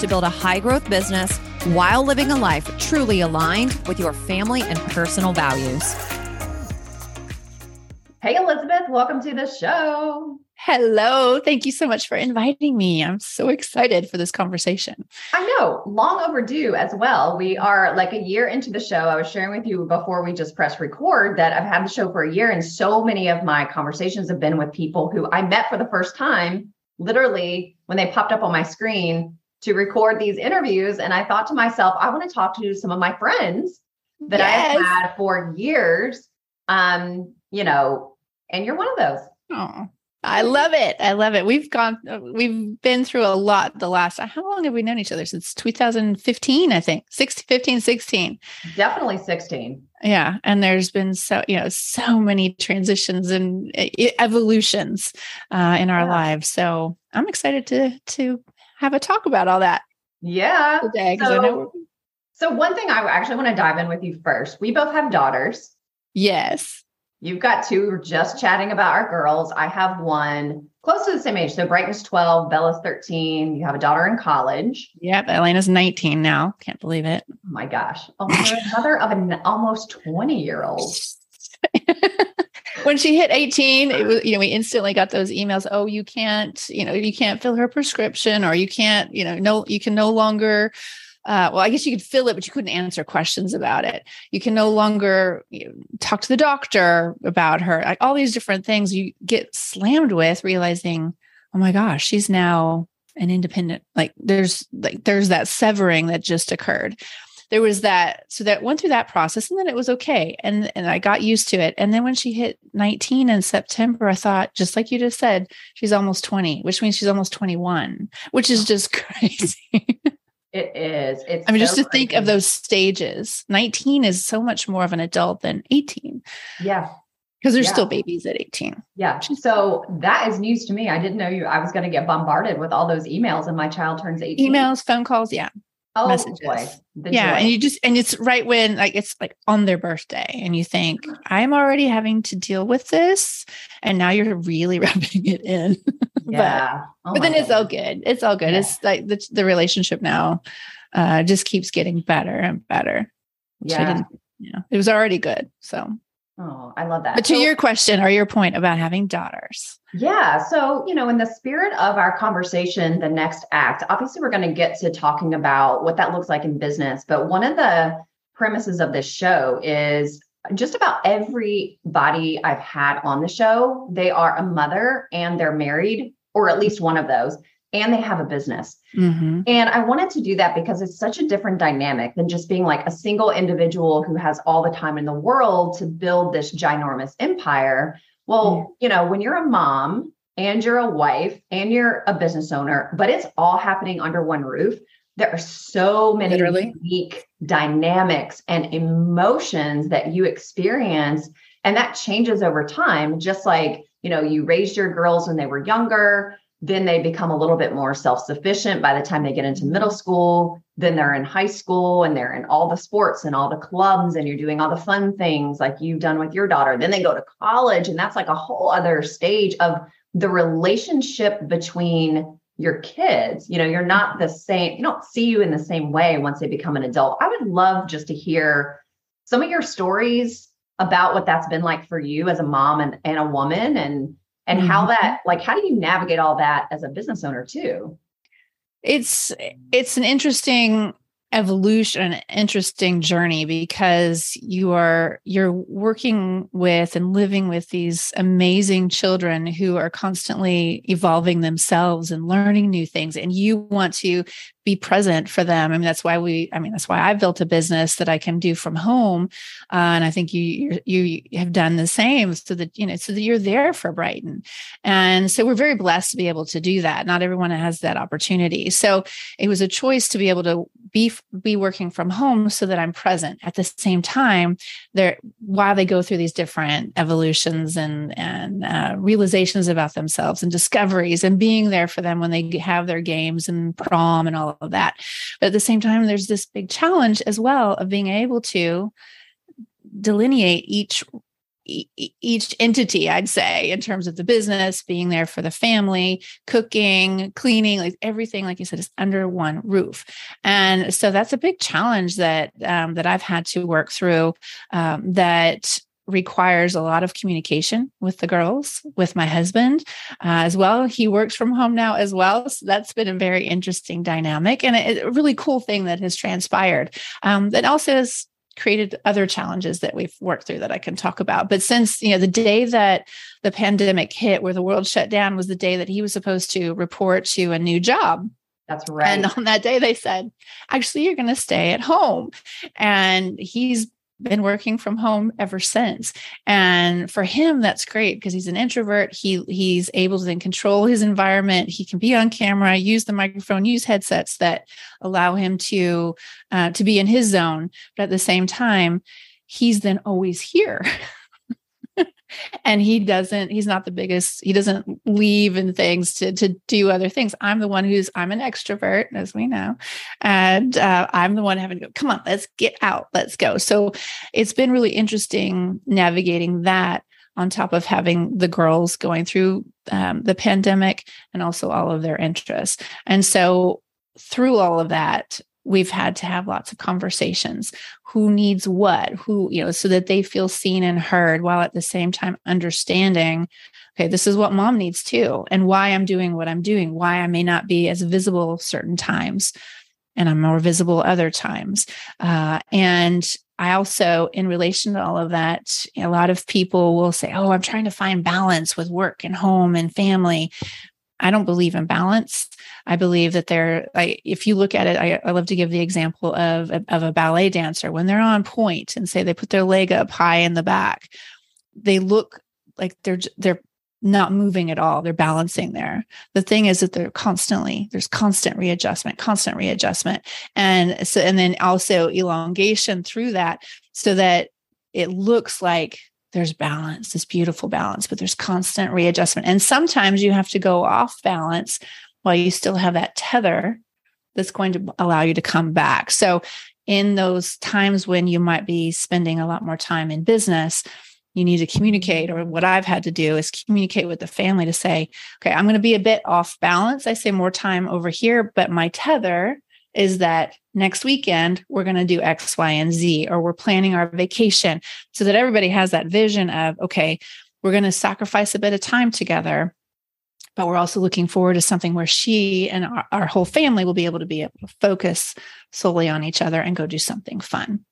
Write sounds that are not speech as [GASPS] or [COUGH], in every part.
to build a high growth business while living a life truly aligned with your family and personal values. Hey, Elizabeth, welcome to the show. Hello. Thank you so much for inviting me. I'm so excited for this conversation. I know, long overdue as well. We are like a year into the show. I was sharing with you before we just press record that I've had the show for a year, and so many of my conversations have been with people who I met for the first time, literally when they popped up on my screen to record these interviews. And I thought to myself, I want to talk to some of my friends that yes. I've had for years. Um, you know, and you're one of those. Oh, I love it. I love it. We've gone, uh, we've been through a lot the last, how long have we known each other? Since 2015, I think, 16, 15, 16. Definitely 16. Yeah. And there's been so, you know, so many transitions and evolutions uh, in our yeah. lives. So I'm excited to, to have a talk about all that. Yeah. Today, so, so one thing I actually want to dive in with you first. We both have daughters. Yes. You've got two. We're just chatting about our girls. I have one close to the same age. So Brighton's 12, Bella's 13. You have a daughter in college. Yep. Elena's 19 now. Can't believe it. Oh my gosh. Oh, you're a mother of an almost 20 year old. [LAUGHS] when she hit 18, it was, you know, we instantly got those emails. Oh, you can't, you know, you can't fill her prescription or you can't, you know, no, you can no longer uh, well, I guess you could fill it, but you couldn't answer questions about it. You can no longer you know, talk to the doctor about her. Like all these different things you get slammed with, realizing, oh my gosh, she's now an independent. Like there's like there's that severing that just occurred. There was that, so that went through that process, and then it was okay, and and I got used to it. And then when she hit 19 in September, I thought, just like you just said, she's almost 20, which means she's almost 21, which is just [LAUGHS] crazy. It is. It's I mean, so just to crazy. think of those stages. 19 is so much more of an adult than 18. Yeah. Because there's yeah. still babies at 18. Yeah. So that is news to me. I didn't know you I was going to get bombarded with all those emails and my child turns 18. Emails, phone calls, yeah. Oh messages. boy. yeah. Joy. And you just and it's right when like it's like on their birthday and you think, I'm already having to deal with this. And now you're really [LAUGHS] rubbing it in. Yeah. but, oh but then God. it's all good. It's all good. Yeah. It's like the, the relationship now uh, just keeps getting better and better. Yeah. yeah. It was already good. So Oh, I love that. But to so, your question or your point about having daughters. Yeah. So, you know, in the spirit of our conversation, the next act, obviously, we're going to get to talking about what that looks like in business. But one of the premises of this show is just about everybody I've had on the show, they are a mother and they're married, or at least one of those, and they have a business. Mm-hmm. And I wanted to do that because it's such a different dynamic than just being like a single individual who has all the time in the world to build this ginormous empire. Well, you know, when you're a mom and you're a wife and you're a business owner, but it's all happening under one roof, there are so many Literally. unique dynamics and emotions that you experience and that changes over time. Just like you know you raised your girls when they were younger then they become a little bit more self-sufficient by the time they get into middle school then they're in high school and they're in all the sports and all the clubs and you're doing all the fun things like you've done with your daughter. Then they go to college and that's like a whole other stage of the relationship between your kids. You know you're not the same you don't see you in the same way once they become an adult. I would love just to hear some of your stories about what that's been like for you as a mom and, and a woman and and mm-hmm. how that like how do you navigate all that as a business owner too it's it's an interesting evolution an interesting journey because you are you're working with and living with these amazing children who are constantly evolving themselves and learning new things and you want to be present for them. I mean, that's why we, I mean, that's why I've built a business that I can do from home. Uh, and I think you, you have done the same so that, you know, so that you're there for Brighton. And so we're very blessed to be able to do that. Not everyone has that opportunity. So it was a choice to be able to be, be working from home so that I'm present at the same time there while they go through these different evolutions and, and uh, realizations about themselves and discoveries and being there for them when they have their games and prom and all of that. But at the same time, there's this big challenge as well of being able to delineate each each entity i'd say in terms of the business being there for the family cooking cleaning like everything like you said is under one roof and so that's a big challenge that um, that i've had to work through um, that requires a lot of communication with the girls, with my husband uh, as well. He works from home now as well. So that's been a very interesting dynamic and a, a really cool thing that has transpired. Um, that also has created other challenges that we've worked through that I can talk about. But since, you know, the day that the pandemic hit, where the world shut down, was the day that he was supposed to report to a new job. That's right. And on that day, they said, actually, you're going to stay at home. And he's been working from home ever since. And for him that's great because he's an introvert. He he's able to then control his environment. He can be on camera use the microphone use headsets that allow him to uh, to be in his zone. But at the same time he's then always here [LAUGHS] and he doesn't he's not the biggest he doesn't leave and things to to do other things. I'm the one who's i'm an extrovert as we know. And uh, i'm the one having to go come on let's get out let's go. So it's been really interesting navigating that on top of having the girls going through um, the pandemic and also all of their interests. And so through all of that we've had to have lots of conversations. Who needs what? Who you know so that they feel seen and heard while at the same time understanding okay this is what mom needs too and why i'm doing what i'm doing why i may not be as visible certain times and i'm more visible other times. Uh, and i also in relation to all of that a lot of people will say oh i'm trying to find balance with work and home and family I don't believe in balance. I believe that they're, I, if you look at it, I, I love to give the example of, of a ballet dancer when they're on point and say they put their leg up high in the back, they look like they're, they're not moving at all. They're balancing there. The thing is that they're constantly, there's constant readjustment, constant readjustment. And so, and then also elongation through that so that it looks like there's balance, this beautiful balance, but there's constant readjustment. And sometimes you have to go off balance while you still have that tether that's going to allow you to come back. So, in those times when you might be spending a lot more time in business, you need to communicate, or what I've had to do is communicate with the family to say, okay, I'm going to be a bit off balance. I say more time over here, but my tether is that next weekend we're going to do X, Y, and Z, or we're planning our vacation so that everybody has that vision of, okay, we're going to sacrifice a bit of time together. But we're also looking forward to something where she and our, our whole family will be able to be able to focus solely on each other and go do something fun.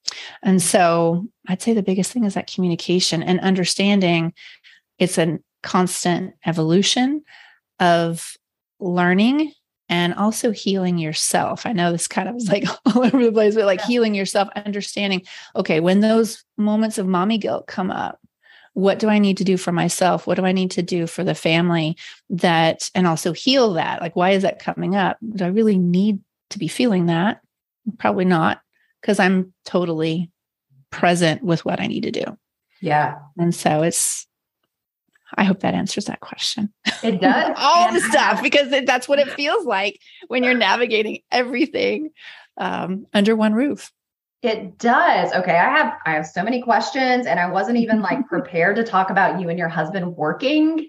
And so I'd say the biggest thing is that communication and understanding it's a constant evolution of learning and also healing yourself. I know this kind of is like [LAUGHS] all over the place, but like yeah. healing yourself, understanding, okay, when those moments of mommy guilt come up, what do I need to do for myself? What do I need to do for the family that, and also heal that? Like, why is that coming up? Do I really need to be feeling that? Probably not, because I'm totally present with what I need to do. Yeah. And so it's I hope that answers that question. It does. [LAUGHS] All the stuff, because that's what it feels like when you're navigating everything um, under one roof. It does. Okay, I have I have so many questions, and I wasn't even like [LAUGHS] prepared to talk about you and your husband working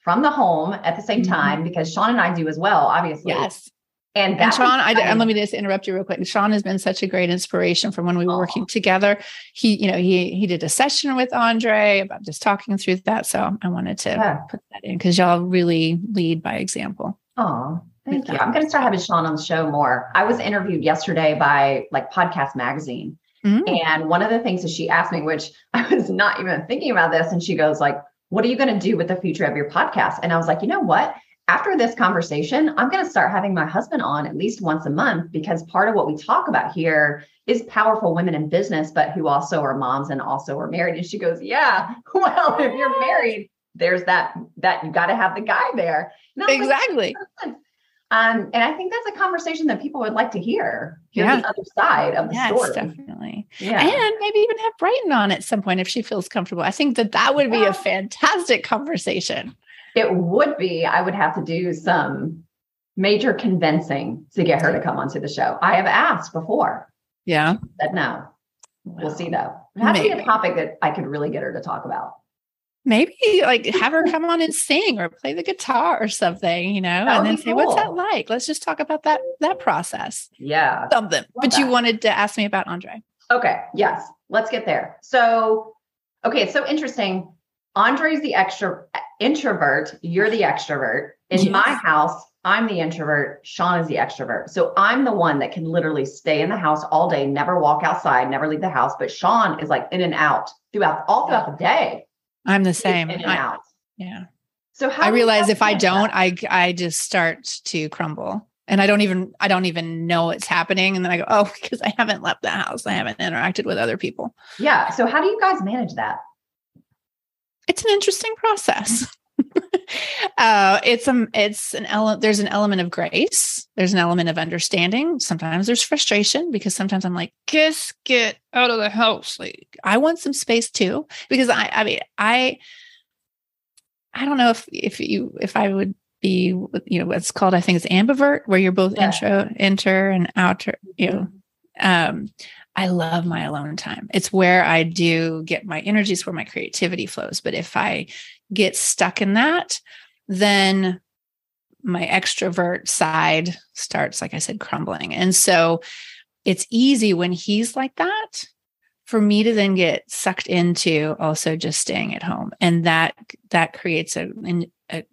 from the home at the same mm-hmm. time because Sean and I do as well, obviously. Yes. And, and Sean, I, and let me just interrupt you real quick. Sean has been such a great inspiration from when we were working together. He, you know, he he did a session with Andre about just talking through that. So I wanted to yeah. put that in because y'all really lead by example. Oh, Thank you. I'm going to start having Sean on the show more. I was interviewed yesterday by like Podcast Magazine. Mm-hmm. And one of the things that she asked me, which [LAUGHS] I was not even thinking about this, and she goes like, "What are you going to do with the future of your podcast?" And I was like, "You know what? After this conversation, I'm going to start having my husband on at least once a month because part of what we talk about here is powerful women in business, but who also are moms and also are married." And she goes, "Yeah, [LAUGHS] well, if you're married, there's that that you got to have the guy there." Exactly. Like, um, and I think that's a conversation that people would like to hear. Hear yeah. the other side of the yes, story. definitely. Yeah. And maybe even have Brighton on at some point if she feels comfortable. I think that that would be yeah. a fantastic conversation. It would be. I would have to do some major convincing to get her to come onto the show. I have asked before. Yeah. Said no. Well, see though. It has to be a topic that I could really get her to talk about maybe like have her come on and sing or play the guitar or something, you know, and then say, cool. what's that like? Let's just talk about that that process. Yeah. Something. Love but that. you wanted to ask me about Andre. Okay. Yes. Let's get there. So okay, it's so interesting. Andre's the extra introvert, you're the extrovert. In yes. my house, I'm the introvert, Sean is the extrovert. So I'm the one that can literally stay in the house all day, never walk outside, never leave the house. But Sean is like in and out throughout all throughout the day. I'm the same. In and I, out. Yeah. So how I realize if I don't, that? I I just start to crumble. And I don't even I don't even know it's happening. And then I go, oh, [LAUGHS] because I haven't left the house. I haven't interacted with other people. Yeah. So how do you guys manage that? It's an interesting process. [LAUGHS] uh, it's um, it's an element. There's an element of grace. There's an element of understanding. Sometimes there's frustration because sometimes I'm like, just get out of the house. Like I want some space too. Because I, I mean, I, I don't know if if you if I would be, you know, what's called I think it's ambivert, where you're both yeah. intro, enter, and outer. You know, um, I love my alone time. It's where I do get my energies, where my creativity flows. But if I get stuck in that, then my extrovert side starts, like I said, crumbling. And so it's easy when he's like that for me to then get sucked into also just staying at home. And that that creates a, a,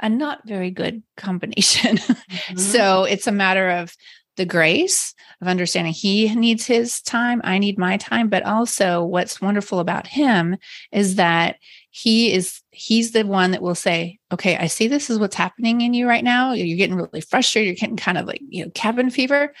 a not very good combination. [LAUGHS] Mm-hmm. so it's a matter of the grace of understanding he needs his time, I need my time. But also, what's wonderful about him is that he is he's the one that will say okay i see this is what's happening in you right now. You're getting really frustrated. You're getting kind of like you know cabin fever.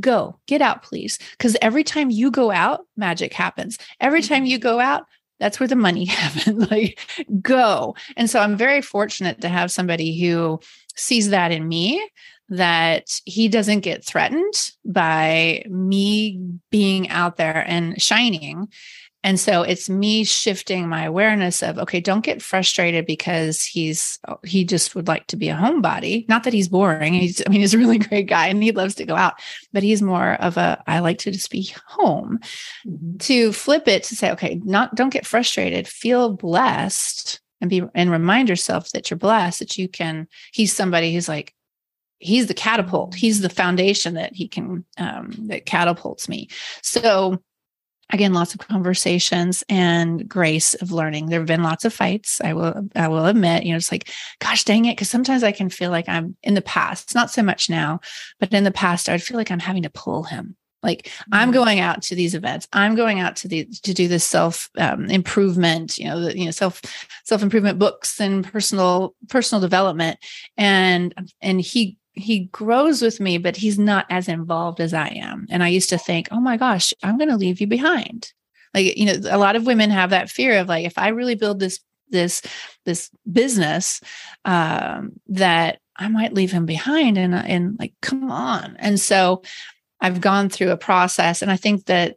Go get out please. Because every time you go out magic happens. Every time mm-hmm. you go out that's where the money [LAUGHS] happens. Like go. And so i'm very fortunate to have somebody who sees that in me that he doesn't get threatened by me being out there and shining and so it's me shifting my awareness of, okay, don't get frustrated because he's, he just would like to be a homebody. Not that he's boring. He's, I mean, he's a really [LAUGHS] great guy and he loves to go out, but he's more of a, I like to just be home. Mm-hmm. To flip it to say, okay, not, don't get frustrated, feel blessed and be, and remind yourself that you're blessed, that you can, he's somebody who's like, he's the catapult. He's the foundation that he can um, that catapults me. So again lots of conversations and grace of learning. There have been lots of fights i will i will admit you know it's like gosh dang it because sometimes i can feel like i'm in the past not so much now but in the past i'd feel like i'm having to pull him. Like mm-hmm. i'm going out to these events. I'm going out to the to do this self um, improvement you know the, you know self self improvement books and personal personal development. And and he he grows with me, but he's not as involved as I am. And I used to think, oh my gosh, I'm going to leave you behind. Like, you know, a lot of women have that fear of like, if I really build this, this, this business, um, that I might leave him behind and, and like, come on. And so I've gone through a process and I think that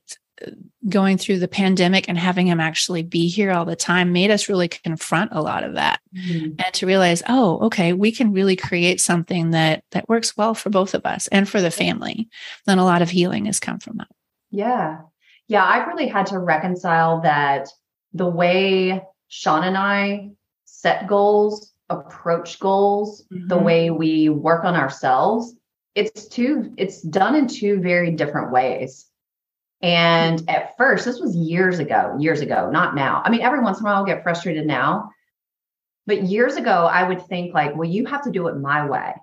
going through the pandemic and having him actually be here all the time made us really confront a lot of that. Mm-hmm. and to realize oh okay we can really create something that that works well for both of us and for the family then a lot of healing has come from that. Yeah. Yeah i've really had to reconcile that the way sean and i set goals approach goals mm-hmm. the way we work on ourselves it's two it's done in two very different ways and at first, this was years ago, years ago, not now. I mean, every once in a while I'll get frustrated now. But years ago, I would think like, well, you have to do it my way.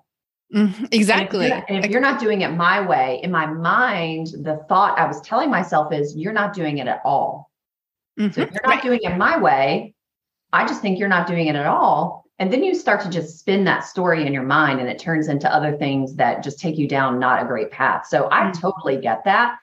Exactly. And if, you're, and if you're not doing it my way, in my mind, the thought I was telling myself is you're not doing it at all. So Mhm, if you're not right. doing it my way, I just think you're not doing it at all. And then you start to just spin that story in your mind and it turns into other things that just take you down not a great path. So I Mm. totally get that.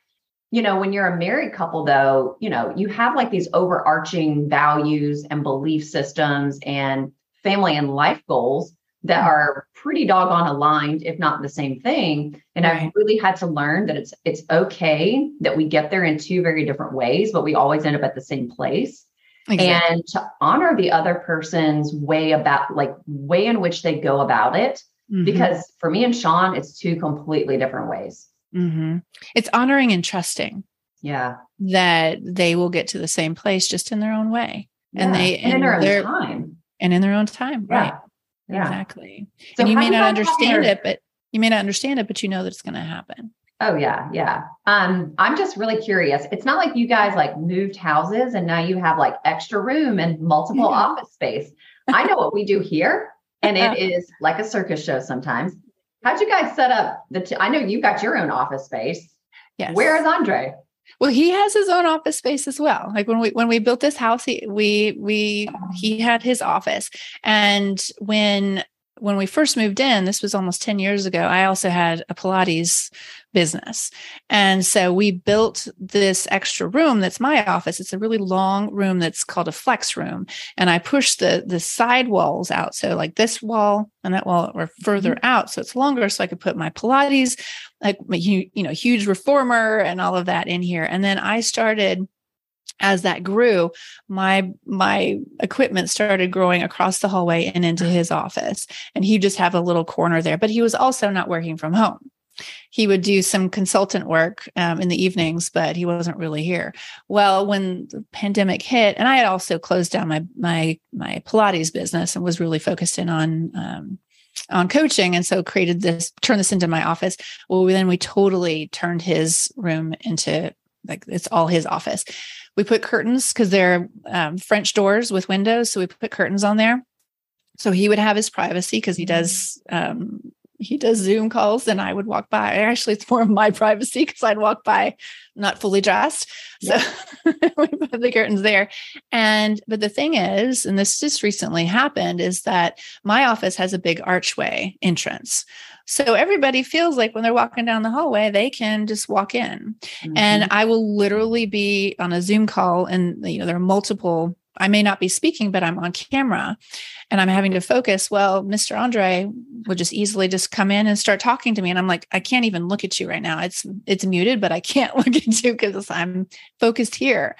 You know, when you're a married couple, though, you know, you have like these overarching values and belief systems and family and life goals that Mm. are pretty doggone aligned, if not the same thing. And I've really had to learn that it's it's okay that we get there in two very different ways, but we always end up at the same place Exactly. and to honor the other person's way about like way in which they go about it Mhm, because for me and sean it's two completely different ways mhm. it's honoring and trusting yeah. that they will get to the same place just in their own way. And they and in their own time. And in their own time yeah. right. Yeah. Exactly. So and you may not understand it but you may not understand it but you know that it's going to happen. Oh yeah yeah. Um i'm just really curious. It's not like you guys like moved houses and now you have like extra room and multiple Yeah. [LAUGHS] office space. I know what we do here and it [LAUGHS] is like a circus show sometimes how'd you guys set up the t- I know you've got your own office space. Yes. Where is andre? Well he has his own office space as well. Like when we when we built this house he, we we he had his office. And when when we first moved in this was almost 10 years ago i also had a pilates business. And so we built this extra room that's my office. It's a really long room that's called a flex room. And i pushed the the side walls out. So like this wall and that wall were further mm-hmm. out so it's longer so i could put my pilates like my you know huge reformer and all of that in here. And then i started as that grew my my equipment started growing across the hallway and into uh-huh. his office. And he just have a little corner there but he was also not working from home he would do some consultant work um, in the evenings but he wasn't really here. Well when the pandemic hit and i had also closed down my my my pilates business and was really focused in on um, on coaching and so created this turned this into my office. Well then we totally turned his room into like it's all his office. We put curtains because they're um, french doors with windows so we put curtains on there. So he would have his privacy because he does um, he does zoom calls and i would walk by. Actually it's more of my [LAUGHS] privacy because i'd walk by not fully dressed. So [LAUGHS] we put the curtains there. And but the thing is and this just recently happened is that my office has a big archway entrance. So everybody feels like when they're walking down the hallway they can just walk in. And mm-hmm. i will literally be on a zoom call and you know there are multiple i may not be speaking but i'm on camera and i'm having to focus. Well mr andre would just easily just come in and start talking to me. And i'm like i can't even look at you right now. It's it's muted but i can't [LAUGHS] look at you because i'm focused here.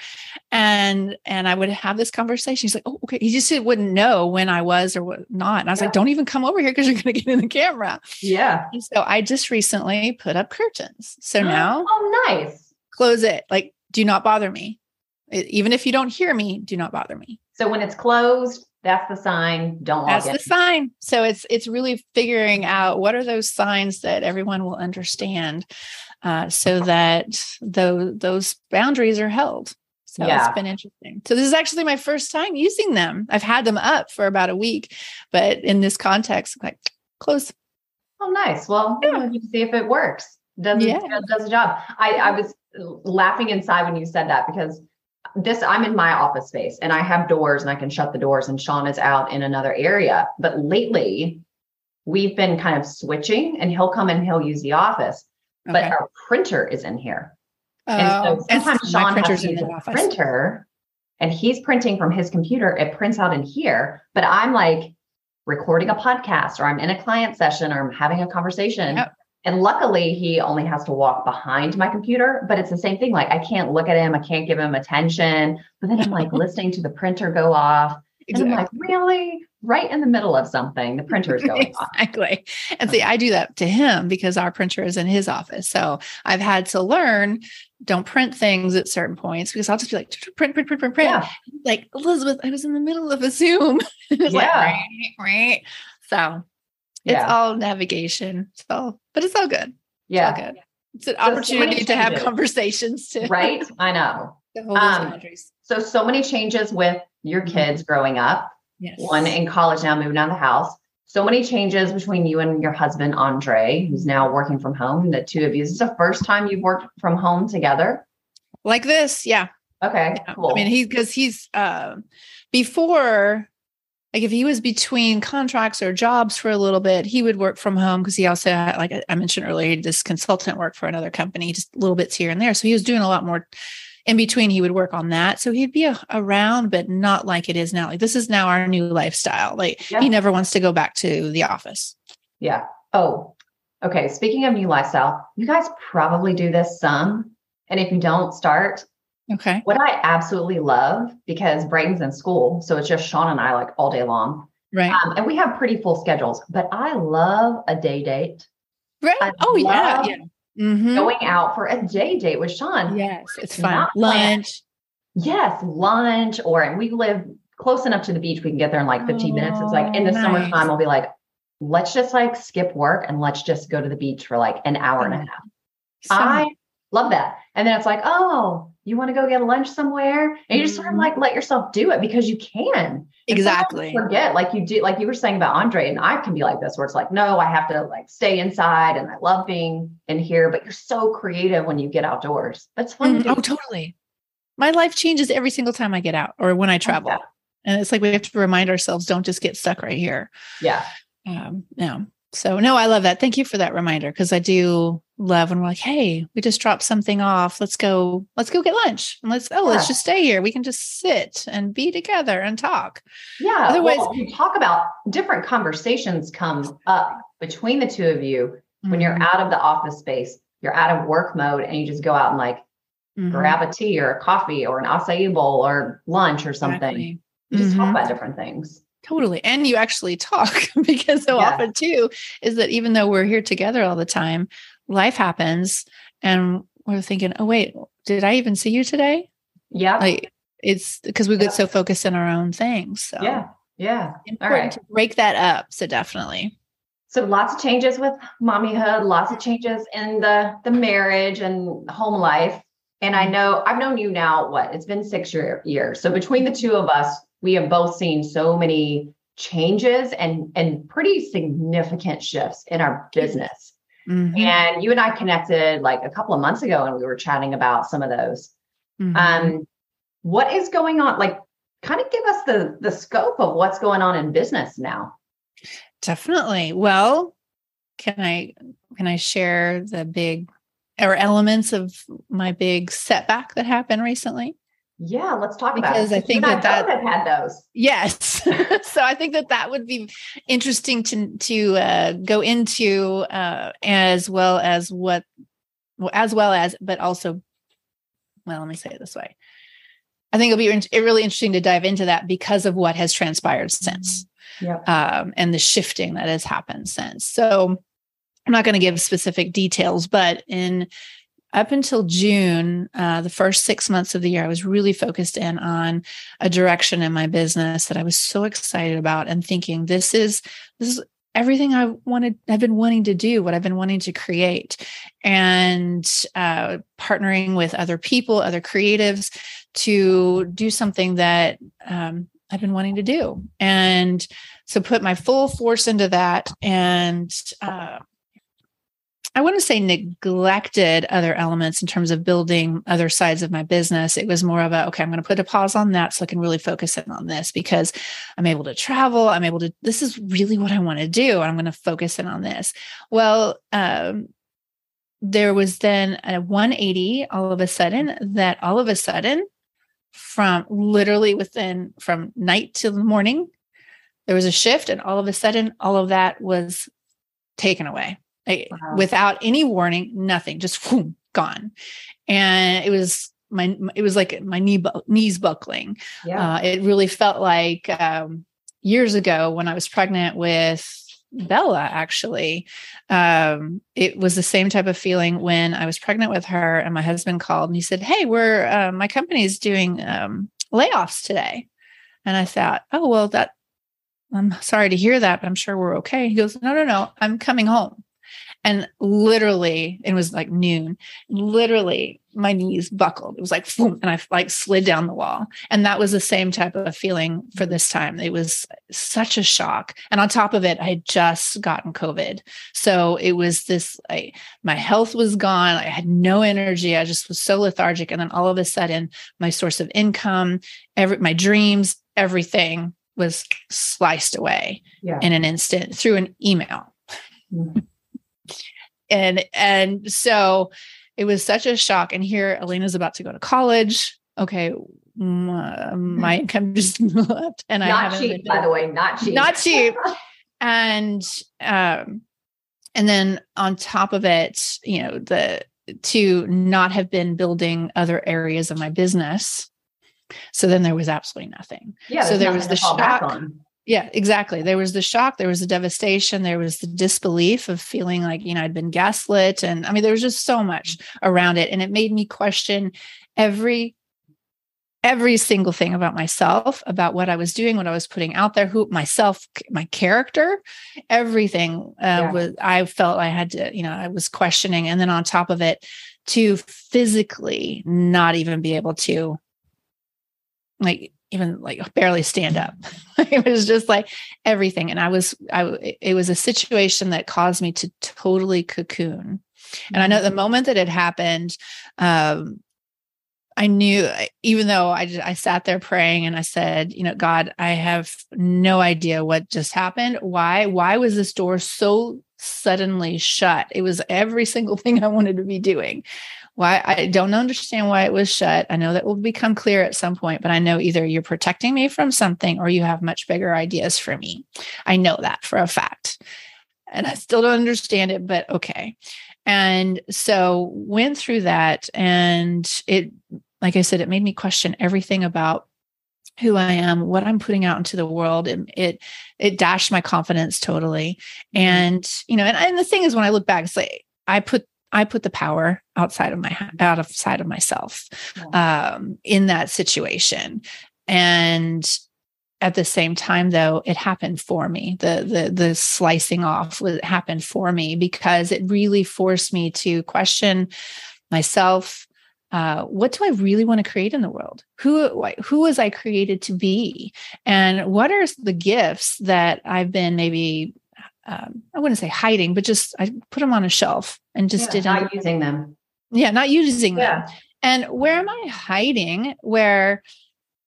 And and i would have this conversation. He's like oh okay. He just wouldn't know when i was or what not. And i was Yeah. like don't even come over here because you're going to get in the camera. Yeah. And so i just recently put up curtains. So [GASPS] now oh nice. Close it. Like do not bother me even if you don't hear me do not bother me so when it's closed that's the sign don't that's in the sign so it's it's really figuring out what are those signs that everyone will understand uh, so that those those boundaries are held so Yeah. it's been interesting so this is actually my first time using them i've had them up for about a week but in this context like close Oh, nice. Well, you know, you can see if it works. Does Yeah. it does the job? I, I was laughing inside when you said that because this I'm in my office space and I have doors and I can shut the doors and Sean is out in another area. But lately we've been kind of switching and he'll come and he'll use the office, but our printer is in here. Oh, And so sometimes Sean has to use the a office. printer and he's printing from his computer. It prints out in here, but I'm like recording a podcast or I'm in a client session or I'm having a conversation. Yep. And luckily, he only has to walk behind my computer, but it's the same thing. Like, I can't look at him, I can't give him attention. But then I'm like [LAUGHS] listening to the printer go off. And I'm like, really? Right in the middle of something, the printer is [LAUGHS] going off. exactly. And see, I do that to him because our printer is in his office. So I've had to learn don't print things at certain points because I'll just be like, print, print, print, print, print. Yeah. Like, Elizabeth, I was in the middle of a Zoom. [LAUGHS] like, Yeah. right, right. So it's Yeah. all navigation. So, but it's all good. It's Yeah. all good. It's an So so opportunity to have conversations to, Right. I know. [LAUGHS] to hold those Um. So, so many changes with your Mhm. kids growing up. Yes. One in college now, moving out of the house. so many changes between you and your husband, Andre, who's now working from home. The two of you. Is this the first time you've worked from home together? Like this, yeah. Okay, Yeah. cool. I mean, he because he's uh, before, like if he was between contracts or jobs for a little bit, he would work from home because he also had, like I mentioned earlier, this consultant work for another company, just little bits here and there. So he was doing a lot more in between. He would work on that, so he'd be a, around, but not like it is now. Like this is now our new lifestyle. Like Yeah. he never wants to go back to the office. Yeah. Oh, okay. Speaking of new lifestyle, you guys probably do this some. And if you don't start, Okay. what I absolutely love because Brayden's in school, so it's just Sean and I like all day long. Right. Um, and we have pretty full schedules, but I love a day date. right. I Oh yeah. Yeah. Mhm. Going out for a day date with Sean. Yes, it's fun. Lunch. Yes, lunch, or and we live close enough to the beach, we can get there in like 15 minutes. It's like in the Oh, nice. summertime, we'll be like, let's just like skip work and let's just go to the beach for like an hour and a half. So- I love that. And then it's like, oh, you want to go get lunch somewhere? And you just sort of like let yourself do it because you can. Sometimes you exactly. Forget, like you do, like you were saying about Andre, and I can be like this, where it's like, no, I have to like stay inside and I love being in here, but you're so creative when you get outdoors. That's fun. Mhm. to Oh, totally. My life changes every single time I get out or when I travel. that. And it's like we have to remind ourselves don't just get stuck right here. Yeah. Um, no. So, no, I love that. Thank you for that reminder because I do love when we're like, hey, we just dropped something off. Let's go, let's go get lunch. And let's, oh, let's just stay here. We can just sit and be together and talk. Yeah. Otherwise- well, you talk about different conversations come up between the two of you when you're Mhm. out of the office space, you're out of work mode, and you just go out and like Mhm. grab a tea or a coffee or an acai bowl or lunch or something. Exactly. Just talk Mhm. about different things. Totally. And you actually talk [LAUGHS] because so Yeah. often too is that even though we're here together all the time, life happens and we're thinking, oh, wait, did I even see you today? Yeah. Like it's because we Yeah. get so focused in our own things. So yeah. Yeah. important right. to break that up. So definitely. So lots of changes with mommyhood, lots of changes in the the marriage and home life. And I mm-hmm. know I've known you now, what? It's been six year, years. So between the two of us, we have both seen so many changes and and pretty significant shifts in our business. Mhm. And you and I connected like a couple of months ago and we were chatting about some of those. Mhm. Um, what is going on? Like, kind of give us the the scope of what's going on in business now. definitely. Well, can I can I share the big or elements of my big setback that happened recently? Yeah, let's talk about Because about I it. You think that both have had those. Yes. [LAUGHS] so I think that that would be interesting to to uh, go into uh, as well as what well, as well as but also well let me say it this way. I think it'll be in- really interesting to dive into that because of what has transpired since Yep. um, and the shifting that has happened since. So I'm not going to give specific details, but in up until June, uh, the first six months of the year, I was really focused in on a direction in my business that I was so excited about and thinking this is this is everything I wanted, I've been wanting to do, what I've been wanting to create, and uh, partnering with other people, other creatives to do something that um, I've been wanting to do. And so put my full force into that and uh, I wouldn't say neglected other elements in terms of building other sides of my business. It was more of a, okay, I'm going to put a pause on that so I can really focus in on this because I'm able to travel. I'm able to, this is really what I want to do. I'm going to focus in on this. Well, um, there was then a 180 all of a sudden that all of a sudden from literally within from night to the morning there was a shift and all of a sudden all of that was taken away like, Wow. without any warning nothing just whoom, gone and it was my it was like my knee bu- knees buckling Yeah. uh, it really felt like um, years ago when I was pregnant with Bella, actually. Um, it was the same type of feeling when I was pregnant with her, and my husband called and he said, Hey, we're uh, my is doing um, layoffs today. And I thought, Oh, well, that I'm sorry to hear that, but I'm sure we're okay. He goes, No, no, no, I'm coming home. And literally, it was like noon, literally my knees buckled. It was like, boom, and I like slid down the wall. And that was the same type of feeling for this time. It was such a shock. And on top of it, I had just gotten COVID. So it was this, I, my health was gone. I had no energy. I just was so lethargic. And then all of a sudden, my source of income, every, my dreams, everything was sliced away yeah. in an instant through an email. Mm-hmm. And, and so, it was such a shock. And here, Elena's about to go to college. Okay, my, my income [LAUGHS] just left, and not I haven't cheap, by the way, not cheap, not cheap. [LAUGHS] and um, and then on top of it, you know, the to not have been building other areas of my business. So then there was absolutely nothing. Yeah. So there was the shock. Yeah, exactly. There was the shock, there was the devastation, there was the disbelief of feeling like, you know, I'd been gaslit. And I mean, there was just so much around it. And it made me question every every single thing about myself, about what I was doing, what I was putting out there, who myself, my character, everything uh, yeah. was, I felt I had to, you know, I was questioning. And then on top of it, to physically not even be able to like even like barely stand up. [LAUGHS] it was just like everything. And I was, I, it was a situation that caused me to totally cocoon. And I know the mm-hmm. moment that it happened, um, I knew, even though I, I sat there praying and I said, you know, God, I have no idea what just happened. Why? Why was this door so suddenly shut? It was every [LAUGHS] single thing I wanted to be doing why I don't understand why it was shut. I know that will become clear at some point, but I know either you're protecting me from something or you have much bigger ideas for me. I know that for a fact. And I still don't understand it, but okay. And so went through that and it like I said it made me question everything about who I am, what I'm putting out into the world. And it it dashed my confidence totally. Mm-hmm. And you know, and, and the thing is when I look back, it's like I put I put the power outside of my out of side of myself um, in that situation, and at the same time though it happened for me. The the the slicing off was happened for me because it really forced me to question myself uh, what do I really want to create in the world? Who who was I created to be, and what are the gifts that I've been maybe um, I wouldn't say hiding, but just I put them on a shelf and just yeah, didn't not using them. Yeah, not using yeah. them. And where am I hiding? Where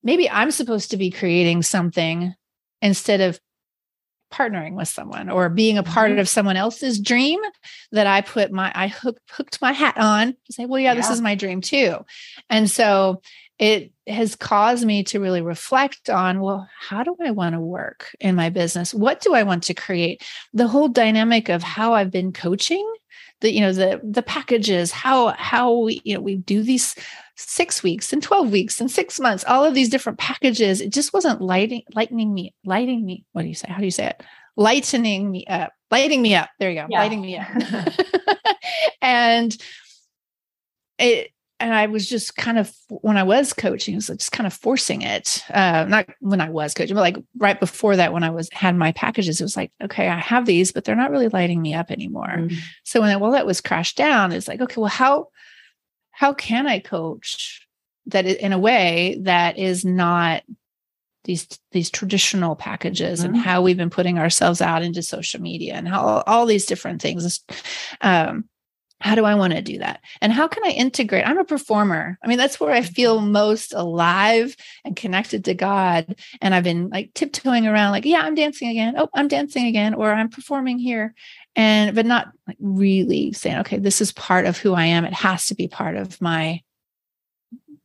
maybe I'm supposed to be creating something instead of partnering with someone or being a part mm-hmm. of someone else's dream that I put my I hook, hooked my hat on to say, well, yeah, yeah, this is my dream too. And so it has caused me to really reflect on well how do i want to work in my business? What do i want to create? The whole dynamic of how i've been coaching the you know the the packages how how we you know we do these six weeks and 12 weeks and six months all of these different packages it just wasn't lighting lightening me lighting me what do you say? How do you say it? Lightening me up lighting me up there you go yeah. lighting me up. [LAUGHS] And it and I was just kind of when I was coaching, I was just kind of forcing it. Uh, not when I was coaching, but like right before that, when I was had my packages, it was like, okay, I have these, but they're not really lighting me up anymore. Mm-hmm. So when well, that was crashed down, it's like, okay, well, how how can I coach that in a way that is not these these traditional packages mm-hmm. and how we've been putting ourselves out into social media and how all these different things. Um, how do I want to do that? And how can I integrate? I'm a performer. I mean, that's where I feel mm-hmm. most alive and connected to God. And I've been like tiptoeing around, like, yeah, I'm dancing again. Oh, I'm dancing again, or I'm performing here. And, but not like really saying, okay, this is part of who I am. It has to be part of my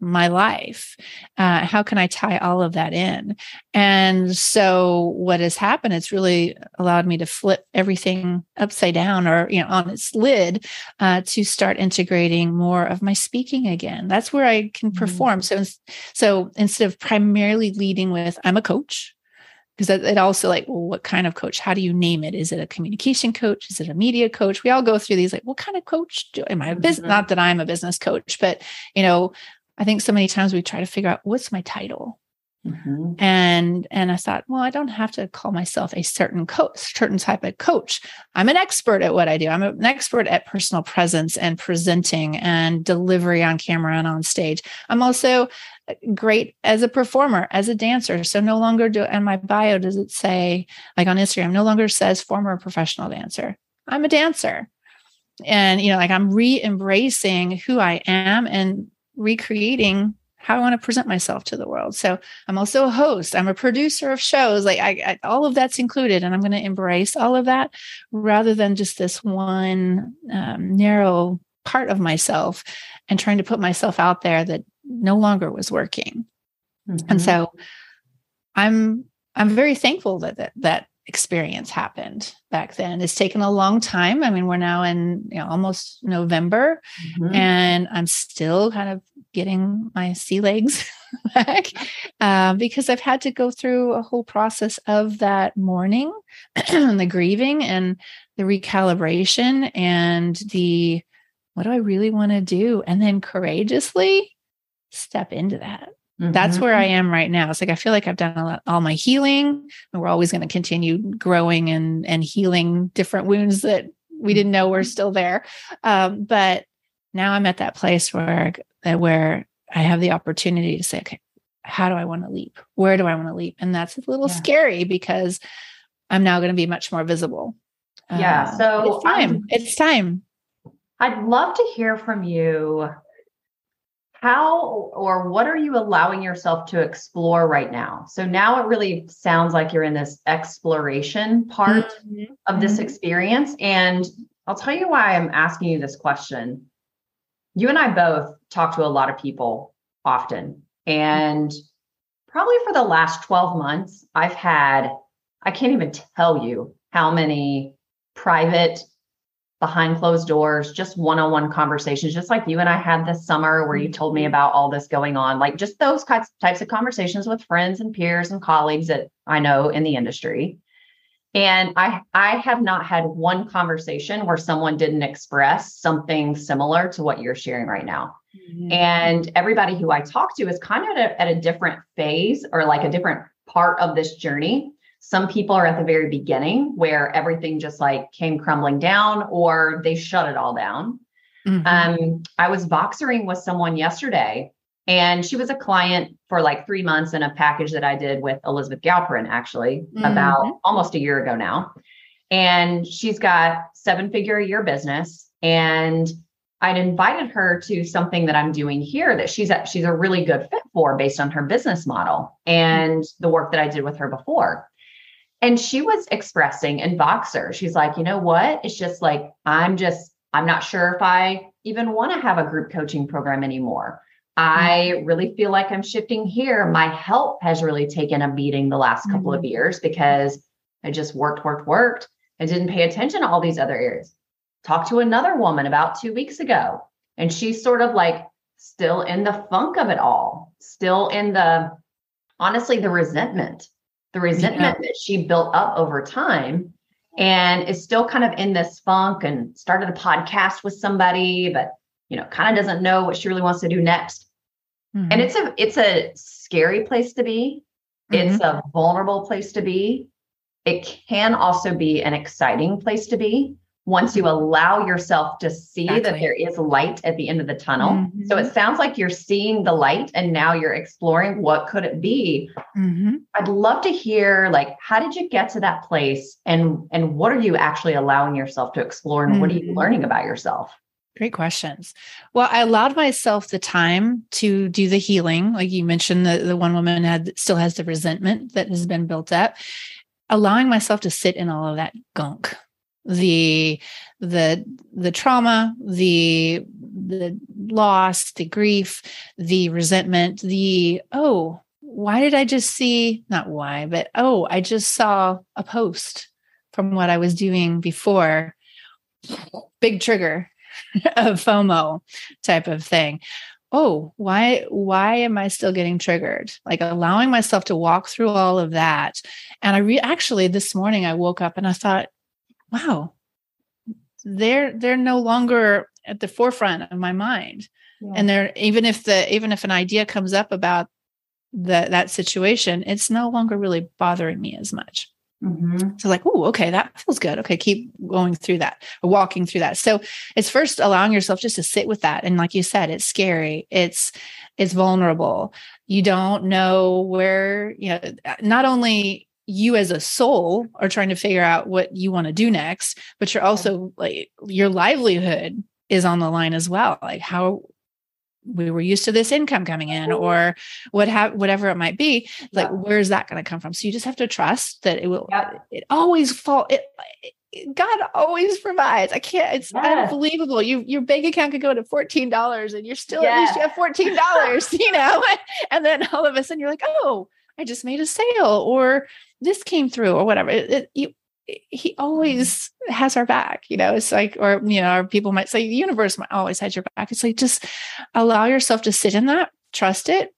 my life. Uh, how can i tie all of that in? And so what has happened it's really allowed me to flip everything upside down or you know on its lid uh, to start integrating more of my speaking again. That's where i can mm-hmm. perform. Mm-hmm. so so instead of primarily leading with i'm a coach because it also like well what kind of coach? How do you name it? Is it a communication coach? Is it a media coach? We all go through these like what kind of coach do, am i a business mm-hmm. not that i'm a business coach but you know I think so many times we try to figure out what's my title? Mm-hmm. And and I thought, well, I don't have to call myself a certain coach, certain type of coach. I'm an expert at what I do. I'm an expert at personal presence and presenting and delivery on camera and on stage. I'm also uh, great as a performer, as a dancer. So no longer do and my bio does it say like on Instagram, no longer says former professional dancer. I'm a dancer. And you know, like I'm re-embracing who I am and recreating how I want to present myself to the world. So I'm also a host. I'm a producer of shows. Like I, I all of that's included, and I'm going to embrace all of that rather than just this one um, narrow part of myself and trying to put myself out there that no longer was working. Mm-hmm. And so I'm I'm very thankful that that that experience happened back then. It's taken a long time. I mean, we're now in you know, almost November, mm-hmm. and I'm still kind of getting my sea legs [LAUGHS] back uh, because I've had to go through a whole process of that mourning, [CLEARS THROAT] the grieving, and the recalibration, and the what do I really want to do, and then courageously step into that. Mm-hmm. That's where I am right now. It's like I feel like I've done lot, all my healing, and we're always going to continue growing and and healing different wounds that we didn't know were mm-hmm. still there. Um, but now I'm at that place where where I have the opportunity to say, okay, how do I want to leap? Where do I want to leap? And that's a little yeah. scary because I'm now going to be much more visible. Yeah. Uh, so it's time. I'm, it's time. I'd love to hear from you how or what are you allowing yourself to explore right now? So now it really sounds like you're in this exploration part mm-hmm. of this mm-hmm. experience. And I'll tell you why I'm asking you this question. You and I both talk to a lot of people often. And probably for the last 12 months, I've had, I can't even tell you how many private behind closed doors, just one on one conversations, just like you and I had this summer where you told me mm-hmm. about all this going on, like just those types of conversations with friends and peers and colleagues that I know in the industry. And I, I have not had one conversation where someone didn't express something similar to what you're sharing right now. Mm-hmm. And everybody who I talk to is kind of at a, at a different phase or like a different part of this journey. Some people are at the very beginning where everything just like came crumbling down or they shut it all down. Mm-hmm. Um, I was Voxering with someone yesterday and she was a client for like three months in a package that I did with Elizabeth Galperin, actually, mm-hmm. about almost a year ago now. And she's got seven figure a year business. And I'd invited her to something that I'm doing here that she's at, she's a really good fit for based on her business model and the work that I did with her before. And she was expressing in Voxer, she's like, you know what? It's just like, I'm just, I'm not sure if I even want to have a group coaching program anymore. I mm-hmm. really feel like I'm shifting here. My health has really taken a beating the last couple mm-hmm. of years because I just worked, worked, worked and didn't pay attention to all these other areas. Talked to another woman about two weeks ago, and she's sort of like still in the funk of it all, still in the honestly, the resentment the resentment yeah. that she built up over time and is still kind of in this funk and started a podcast with somebody but you know kind of doesn't know what she really wants to do next mm-hmm. and it's a it's a scary place to be mm-hmm. it's a vulnerable place to be it can also be an exciting place to be once you allow yourself to see exactly. that there is light at the end of the tunnel. Mm-hmm. So it sounds like you're seeing the light and now you're exploring what could it be. Mm-hmm. I'd love to hear like how did you get to that place and and what are you actually allowing yourself to explore and mm-hmm. what are you mm-hmm. learning about yourself? Great questions. Well, I allowed myself the time to do the healing. Like you mentioned, the, the one woman had still has the resentment that has been built up. Allowing myself to sit in all of that gunk the the the trauma the the loss the grief the resentment the oh why did i just see not why but oh i just saw a post from what i was doing before. Big trigger [LAUGHS] of fomo type of thing. Oh why why am i still getting triggered? Like allowing myself to walk through all of that. And i re- actually this morning i woke up and i thought wow, they're they're no longer at the forefront of my mind. Yeah. And they're even if the even if an idea comes up about that that situation, it's no longer really bothering me as much. Mm-hmm. So like, oh, okay, that feels good. Okay, keep going through that or walking through that. So it's first allowing yourself just to sit with that. And like you said, it's scary. It's it's vulnerable. You don't know where, you know, not only you as a soul are trying to figure out what you want to do next, but you're also like your livelihood is on the line as well. Like how we were used to this income coming in or what have whatever it might be like yeah. where's that going to come from? So you just have to trust that it will yeah. it always fall it, it, god always provides. I can't it's unbelievable. You your bank account could go to $14 and you're still at least you have $14 [LAUGHS] you know? And then all of a sudden you're like oh i just made a sale or this came through or whatever. It, you he always has our back you know? It's like or you know or people might say the universe might always has your back. It's like just allow yourself to sit in that trust it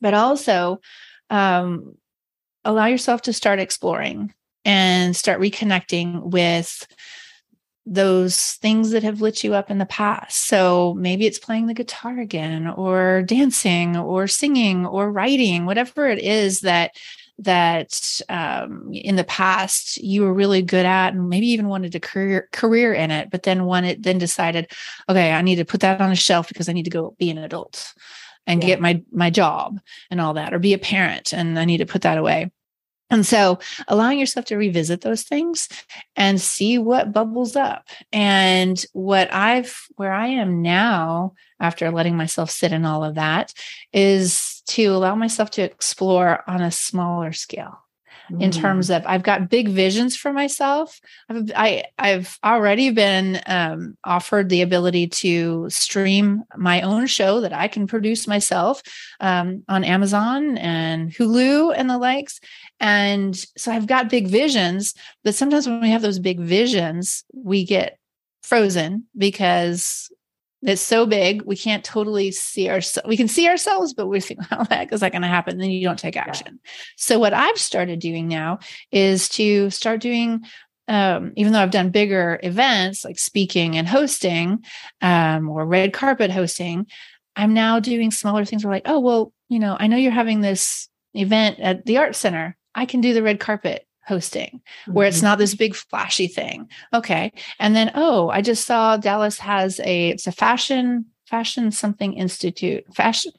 but also um, allow yourself to start exploring and start reconnecting with those things that have lit you up in the past. So maybe it's playing the guitar again, or dancing, or singing, or writing, whatever it is that that um, in the past you were really good at and maybe even wanted a career career in it but then wanted then decided okay i need to put that on a shelf because i need to go be an adult and yeah. get my my job and all that or be a parent and i need to put that away and so allowing yourself to revisit those things and see what bubbles up. And what I've, where I am now, after letting myself sit in all of that, is to allow myself to explore on a smaller scale in mm. terms of I've got big visions for myself. I've I, I've already been um, offered the ability to stream my own show that I can produce myself um, on Amazon and Hulu and the likes. And so I've got big visions, but sometimes when we have those big visions, we get frozen because it's so big we can't totally see ourselves we can see ourselves but we think [LAUGHS] how the heck is that going to happen then you don't take action yeah. so what i've started doing now is to start doing um, even though I've done bigger events like speaking and hosting um, or red carpet hosting, I'm now doing smaller things. Where like, oh well, you know, I know you're having this event at the art center. I can do the red carpet hosting where it's mm-hmm. not this big flashy thing. Okay. And then, oh, I just saw Dallas has a, it's a fashion, fashion something institute, fashion,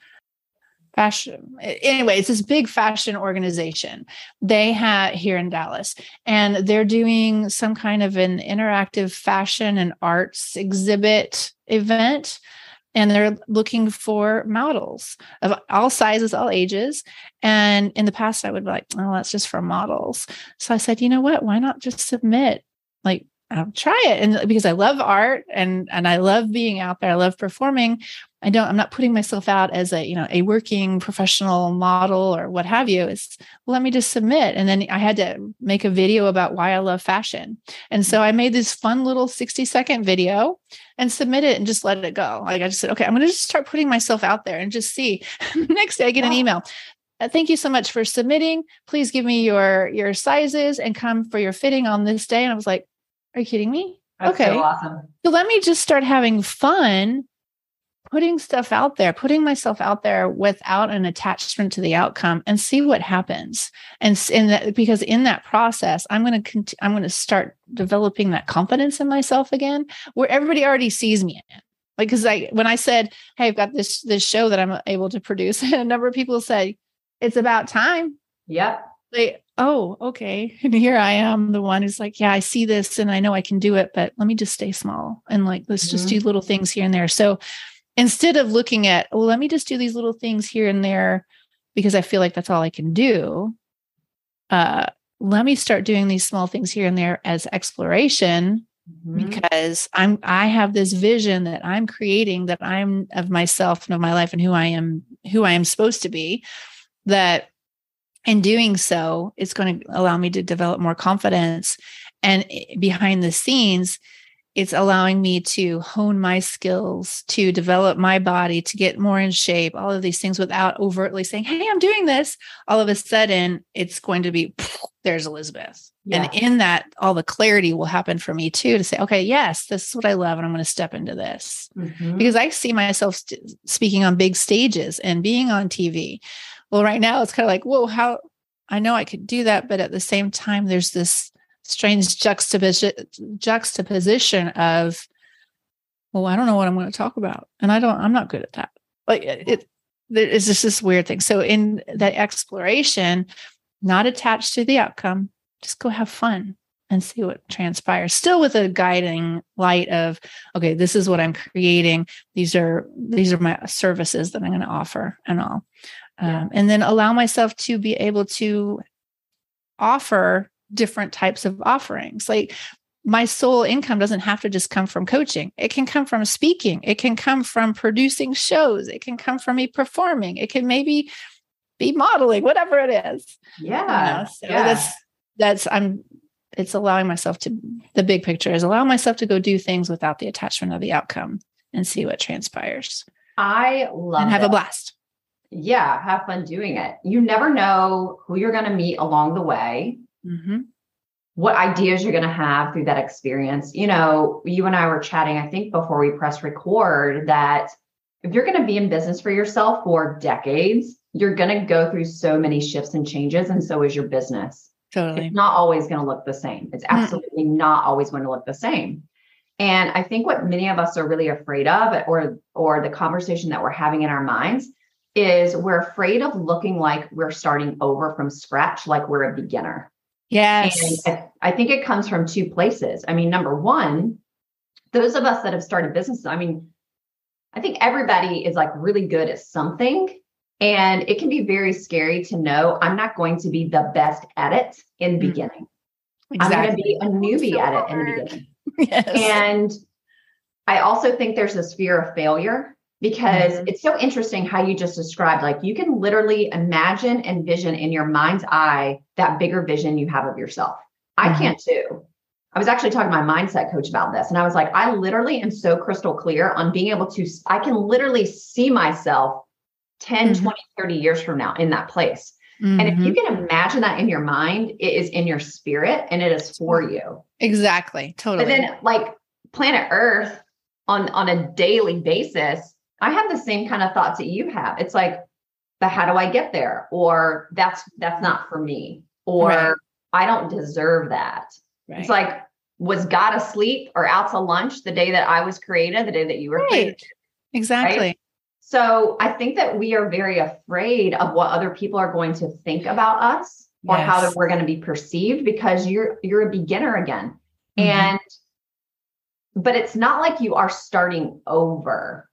fashion. Anyway, it's this big fashion organization they have here in Dallas, and they're doing some kind of an interactive fashion and arts exhibit event and they're looking for models of all sizes, all ages. And in the past, I would be like, oh, that's just for models. So I said, you know what? Why not just submit like I'll try it. And because I love art and and I love being out there, I love performing. I don't, I'm not putting myself out as a, you know, a working professional model or what have you. It's well, let me just submit. And then I had to make a video about why I love fashion. And so I made this fun little 60 second video and submit it and just let it go. Like I just said, okay, I'm going to just start putting myself out there and just see. [LAUGHS] Next day I get an email. Uh, thank you so much for submitting. Please give me your your sizes and come for your fitting on this day. And I was like, are you kidding me? That's okay. So awesome. So let me just start having fun putting stuff out there, putting myself out there without an attachment to the outcome and see what happens. And in that, because in that process, I'm going to, cont- I'm going to start developing that confidence in myself again, where everybody already sees me in. Like, because I, when I said, "Hey, I've got this this show that I'm uh, able to produce," and [LAUGHS] a number of people said, "It's about time." Yep. They, oh, okay. And here I am, the one who's like, yeah, I see this and I know I can do it, but let me just stay small and like, let's mm-hmm. just do little things here and there. So instead of looking at, well, let me just do these little things here and there because I feel like that's all I can do. Uh, let me start doing these small things here and there as exploration mm-hmm. because I'm I have this vision that I'm creating that I'm of myself and of my life and who I am who I am supposed to be that in doing so it's going to allow me to develop more confidence. And eh, behind the scenes it's allowing me to hone my skills to develop my body to get more in shape all of these things without overtly saying hey i'm doing this. All of a sudden it's going to be [LAUGHS] there's elizabeth. Yeah. and in that all the clarity will happen for me too to say okay yes this is what i love and i'm going to step into this. Mm-hmm. because i see myself st- speaking on big stages and being on tv well, right now it's kind of like, whoa, how I know I could do that, but at the same time, there's this strange juxtaposition juxtaposition of, well, I don't know what I'm going to talk about, and I don't, I'm not good at that. Like it, there is just this weird thing. So in that exploration, not attached to the outcome, just go have fun and see what transpires still with a guiding light of okay this is what i'm creating these are these are my services that i'm going to offer and all yeah. um, and then allow myself to be able to offer different types of offerings like my sole income doesn't have to just come from coaching. It can come from speaking. It can come from producing shows. It can come from me performing. It can maybe be modeling, whatever it is. Yeah. You know, so yeah. that's that's I'm it's allowing myself to the big picture is allow myself to go do things without the attachment of the outcome and see what transpires. I love and have a blast. Yeah, have fun doing it. You never know who you're going to meet along the way. Mm-hmm what ideas you're going to have through that experience. You know, you and I were chatting, I think, before we press record, that if you're going to be in business for yourself for decades, you're going to go through so many shifts and changes, and so is your business. Totally. It's not always going to look the same. It's absolutely mm. not always going to look the same. And I think what many of us are really afraid of, or or the conversation that we're having in our minds, is we're afraid of looking like we're starting over from scratch, like we're a beginner. Yes. I, I think it comes from two places. I mean, number one, those of us that have started businesses, I mean, I think everybody is like really good at something. And it can be very scary to know I'm not going to be the best at it in the mm. beginning. Exactly. I'm going to be a newbie so at it in the beginning. [LAUGHS] yes. And I also think there's this fear of failure because mm-hmm. it's so interesting how you just described like you can literally imagine and vision in your mind's eye that bigger vision you have of yourself mm-hmm. i can't too i was actually talking to my mindset coach about this and i was like i literally am so crystal clear on being able to i can literally see myself 10 mm-hmm. 20 30 years from now in that place and if you mm-hmm. can imagine that in your mind it is in your spirit and it is for you exactly totally but then like planet earth on on a daily basis I have the same kind of thoughts that you have. It's like, but how do I get there? Or that's that's not for me. Or right. I don't deserve that. Right. It's like, was God asleep or out to lunch the day that I was created, the day that you were right. created? Exactly. So I think that we are very afraid of what other people are going to think about us or yes. how we're going to be perceived because you're you're a beginner again. Mm-hmm. And but it's not like you are starting over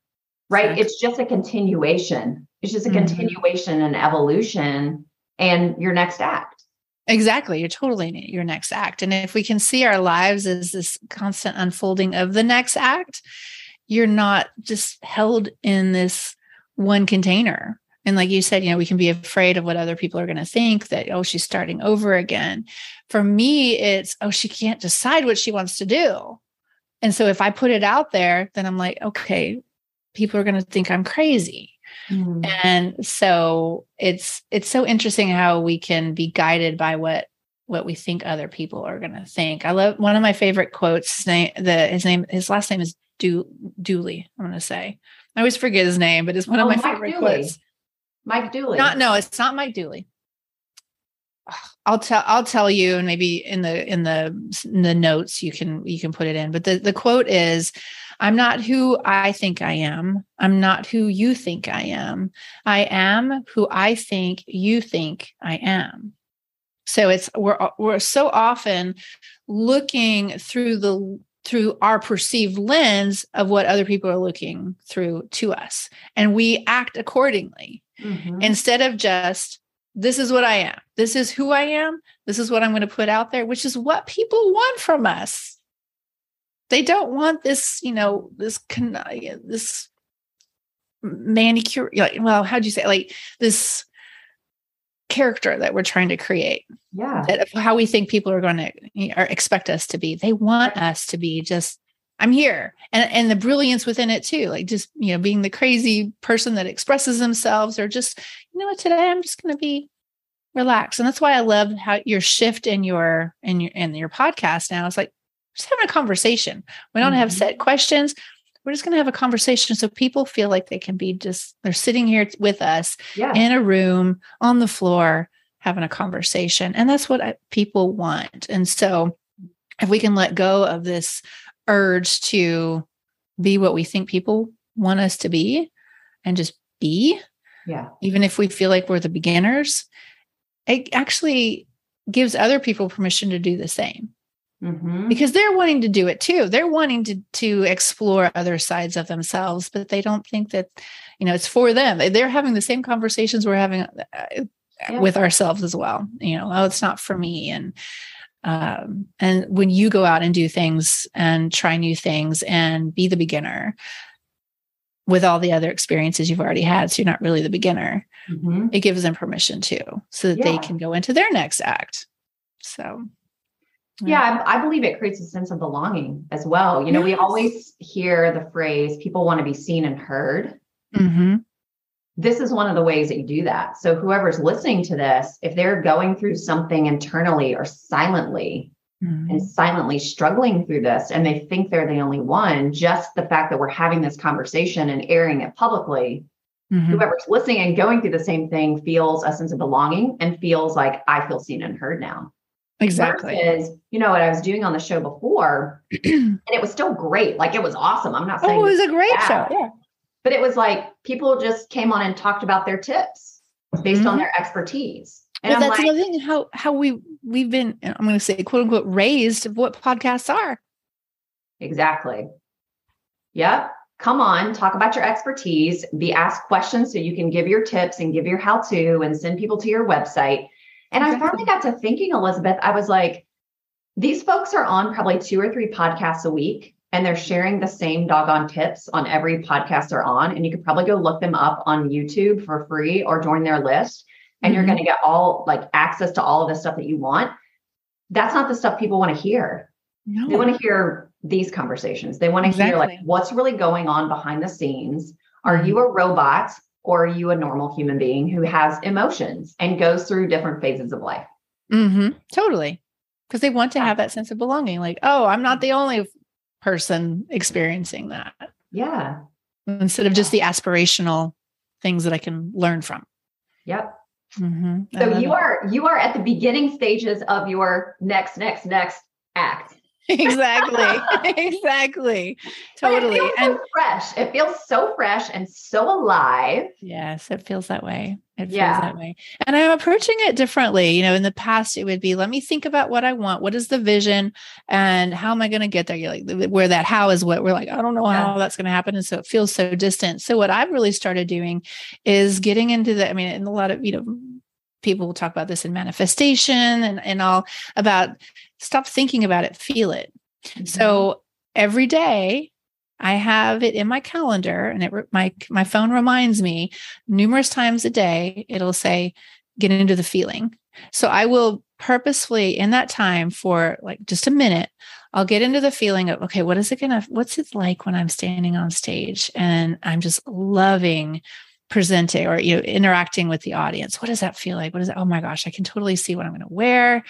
right? Exactly. It's just a continuation. It's just a mm-hmm. continuation and evolution and your next act. Exactly. You're totally in your next act. And if we can see our lives as this constant unfolding of the next act, you're not just held in this one container. And like you said, you know, we can be afraid of what other people are going to think that, oh, she's starting over again. For me, it's, oh, she can't decide what she wants to do. And so if I put it out there, then I'm like, okay, people are going to think I'm crazy. Mm. And so it's it's so interesting how we can be guided by what what we think other people are going to think. I love one of my favorite quotes. His name, the his name, his last name is Do Dooley. I'm going to say. I always forget his name, but it's one oh, of my Mike favorite Dooley. quotes. Mike Dooley. Not no, it's not Mike Dooley. I'll tell I'll tell you, and maybe in the in the in the notes you can you can put it in. But the the quote is, I'm not who I think I am. I'm not who you think I am. I am who I think you think I am. So it's we're we're so often looking through the through our perceived lens of what other people are looking through to us and we act accordingly mm-hmm. instead of just this is what I am. This is who I am. This is what I'm going to put out there, which is what people want from us they don't want this you know this can this manicure like well how'd you say like this character that we're trying to create. Yeah. That how we think people are going to or expect us to be. They want us to be just i'm here. And and the brilliance within it too like just you know being the crazy person that expresses themselves or just you know what today i'm just going to be relaxed. And that's why i love how your shift in your in your in your podcast now. It's like just having a conversation. We don't mm-hmm. have set questions. we're just going to have a conversation so people feel like they can be just they're sitting here with us Yeah. in a room on the floor having a conversation and that's what I, people want and so if we can let go of this urge to be what we think people want us to be and just be yeah. even if we feel like we're the beginners it actually gives other people permission to do the same Mhm. because they're wanting to do it too they're wanting to to explore other sides of themselves but they don't think that you know it's for them they're having the same conversations we're having uh, Yeah. with ourselves as well you know oh it's not for me and um and when you go out and do things and try new things and be the beginner with all the other experiences you've already had so you're not really the beginner Mhm. it gives them permission too so that they can go into their next act so Yeah, I, I believe it creates a sense of belonging as well. You know, we always hear the phrase people want to be seen and heard. Mhm. This is one of the ways that you do that. So, whoever's listening to this, if they're going through something internally or silently Mhm. and silently struggling through this, and they think they're the only one, just the fact that we're having this conversation and airing it publicly, Mhm. whoever's listening and going through the same thing feels a sense of belonging and feels like I feel seen and heard now. Exactly. Versus, you know, what I was doing on the show before, [CLEARS THROAT] and it was still great. Like it was awesome. I'm not saying, Oh, it was a great Yeah. show. Yeah. but it was like people just came on and talked about their tips based on Mhm. their expertise. And Well, that's like, another thing. How how we we've been. I'm going to say quote unquote raised of what podcasts are. exactly. Yep. Come on, talk about your expertise, be asked questions so you can give your tips and give your how to and send people to your website. And I finally got to thinking, Elizabeth, I was like, these folks are on probably two or three podcasts a week and they're sharing the same doggone tips on every podcast they're on. And you could probably go look them up on YouTube for free or join their list. And you're Mhm. going to get all like access to all of the stuff that you want. That's not the stuff people want to hear. No. They want to hear these conversations. They want to hear like what's really going on behind the scenes. Are you a robot or are you a normal human being who has emotions and goes through different phases of life? hmm Totally. Because they want to have that sense of belonging. Like, oh, I'm not the only person experiencing that. Yeah. Instead of just the aspirational things that I can learn from. Yep. hmm So you are you are at the beginning stages of your next next next act. [LAUGHS] exactly, [LAUGHS] exactly, totally. feels so And fresh. It feels so fresh and so alive. Yes, it feels that way. It Yeah. feels that way. And I'm approaching it differently. You know, in the past, it would be let me think about what I want. What is the vision? And how am I going to get there? You're like, where that how is what we're like, I don't know Yeah. how that's going to happen. And so it feels so distant. So, what I've really started doing is getting into the, I mean, in a lot of, you know, people will talk about this in manifestation and, and all about stop thinking about it, feel it. Mm-hmm. So every day I have it in my calendar and it my my phone reminds me numerous times a day it'll say get into the feeling. So I will purposefully in that time for like just a minute I'll get into the feeling of okay what is it going to what's it like when I'm standing on stage and I'm just loving presenting or you know interacting with the audience. What does that feel like? What is it? Oh my gosh, I can totally see what I'm going to wear.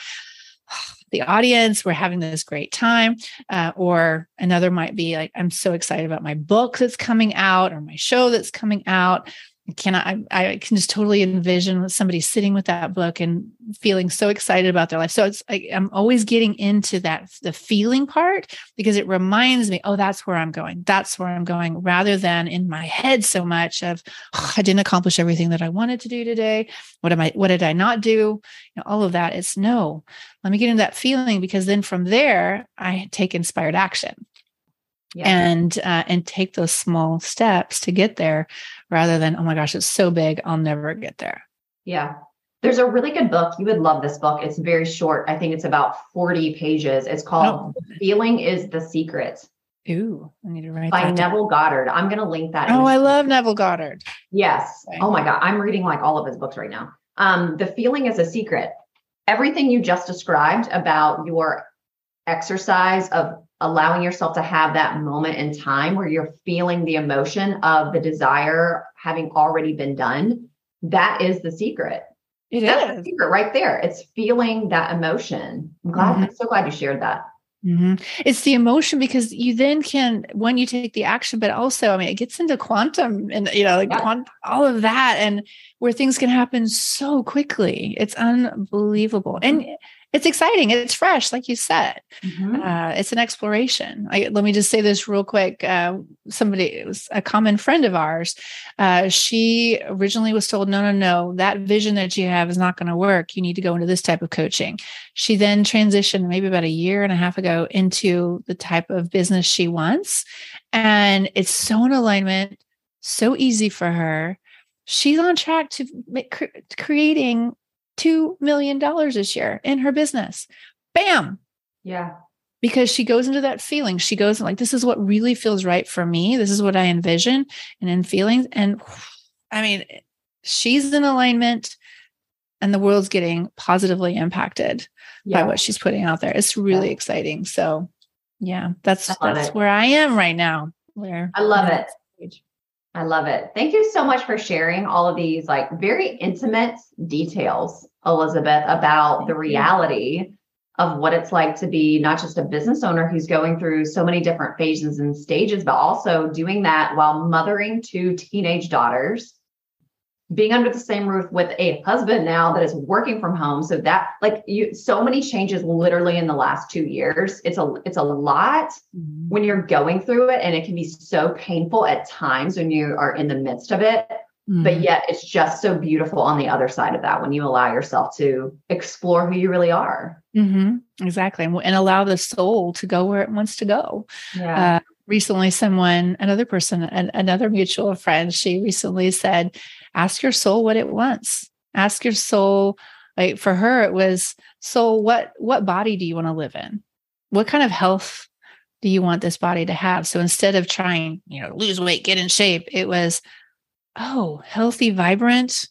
[SIGHS] The audience, we're having this great time uh, or another might be like i'm so excited about my book that's coming out or my show that's coming out can I, I can just totally envision somebody sitting with that book and feeling so excited about their life. So it's like I'm always getting into that the feeling part because it reminds me, oh, that's where I'm going. That's where I'm going, rather than in my head so much of oh, I didn't accomplish everything that I wanted to do today. What am I? What did I not do? You know, all of that. It's no. Let me get into that feeling because then from there I take inspired action Yeah. and uh, and take those small steps to get there rather than oh my gosh it's so big i'll never get there Yeah. There's a really good book. You would love this book. It's very short. I think it's about 40 pages. It's called Feeling is the Secret ooh i need to write by. Neville Goddard. I'm going to link that. oh i love neville goddard Yes. Okay. Oh my God. I'm reading like all of his books right now. Um, the feeling is a secret. Everything you just described about your exercise of allowing yourself to have that moment in time where you're feeling the emotion of the desire having already been done, that is the secret. It That's the secret right there. It's feeling that emotion. I'm glad. I'm so glad you shared that. Mm-hmm. It's the emotion because you then can, when you take the action, but also, I mean, it gets into quantum and, you know, like yeah. quant- all of that and where things can happen so quickly. It's unbelievable. And it's exciting. It's fresh, like you said. Mm-hmm. Uh, it's an exploration. I, let me just say this real quick. Uh, somebody, it was a common friend of ours. Uh, she originally was told, no, no, no, that vision that you have is not going to work. You need to go into this type of coaching. She then transitioned maybe about a year and a half ago into the type of business she wants. And it's so in alignment, so easy for her. She's on track to make, creating $2 million this year in her business. Bam. Yeah. Because she goes into that feeling. She goes like, this is what really feels right for me. This is what I envision and in feelings. And I mean, she's in alignment and the world's getting positively impacted yeah. by what she's putting out there. It's really yeah. exciting. So yeah, that's that's it. where I am right now. Where I love it. I love it. Thank you so much for sharing all of these like very intimate details, Elizabeth, about Thank the reality you. of what it's like to be not just a business owner who's going through so many different phases and stages, but also doing that while mothering two teenage daughters being under the same roof with a husband now that is working from home. So that like you so many changes literally in the last 2 years. It's a it's a lot mm-hmm. when you're going through it and it can be so painful at times when you are in the midst of it. Mm-hmm. but yet it's just so beautiful on the other side of that when you allow yourself to explore who you really are. Mm-hmm. exactly. And allow the soul to go where it wants to go. Yeah. Uh, recently someone another person an, another mutual friend she recently said ask your soul what it wants. Ask your soul like for her it was so what what body do you want to live in? What kind of health do you want this body to have? So instead of trying you know lose weight get in shape it was oh healthy vibrant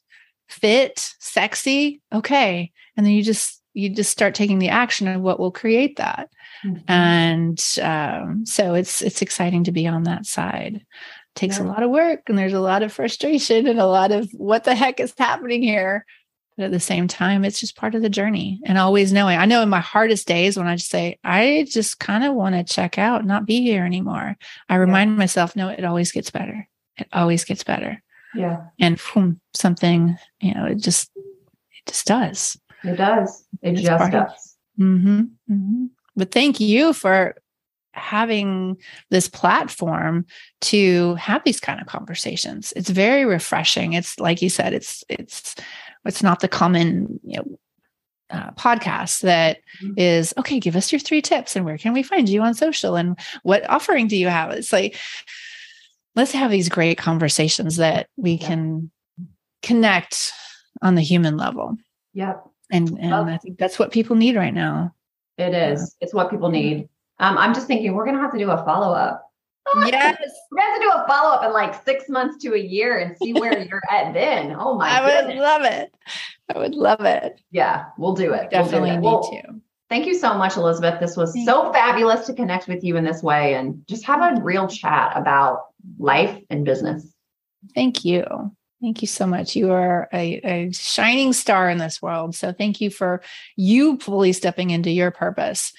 fit sexy okay. And then you just you just start taking the action of what will create that. Mm-hmm. and um, so it's it's exciting to be on that side takes yeah. a lot of work and there's a lot of frustration and a lot of what the heck is happening here. But at the same time it's just part of the journey and always knowing. I know in my hardest days when i just say i just kind of want to check out not be here anymore i remind yeah. myself no it always gets better. It always gets better. Yeah. And boom, something you know it just it just does. It does. It it's just does. Mm-hmm, mm-hmm. but thank you for having this platform to have these kind of conversations. It's very refreshing. It's like you said it's it's it's not the common you know uh, podcast that mm-hmm. is okay give us your three tips and where can we find you on social and what offering do you have? It's like let's have these great conversations that we yeah. can connect on the human level. Yep. And and well, i think that's what people need right now. It is. It's what people need um, I'm just thinking we're gonna have to do a follow up. Yes, [LAUGHS] we're gonna have to do a follow up in like six months to a year and see where [LAUGHS] you're at then. Oh my! I goodness. would love it. I would love it. Yeah, we'll do it. We definitely we'll need well, to. Thank you so much, Elizabeth. This was Thank so you. fabulous to connect with you in this way and just have a real chat about life and business. Thank you. Thank you so much. You are a, a, shining star in this world. So thank you for you fully stepping into your purpose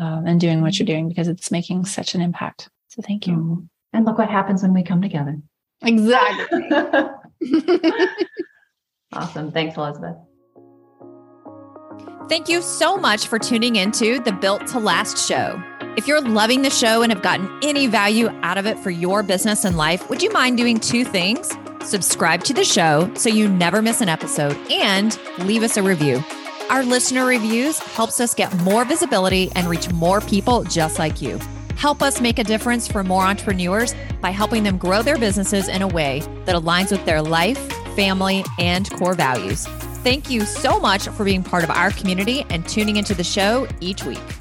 um, and doing what you're doing because it's making such an impact. So thank you. Mm-hmm. And look what happens when we come together. Exactly. [LAUGHS] awesome. Thanks, Elizabeth. Thank you so much for tuning into the Built to Last show. If you're loving the show and have gotten any value out of it for your business and life, would you mind doing two things? Subscribe to the show so you never miss an episode and leave us a review. Our listener reviews helps us get more visibility and reach more people just like you. Help us make a difference for more entrepreneurs by helping them grow their businesses in a way that aligns with their life, family, and core values. Thank you so much for being part of our community and tuning into the show each week.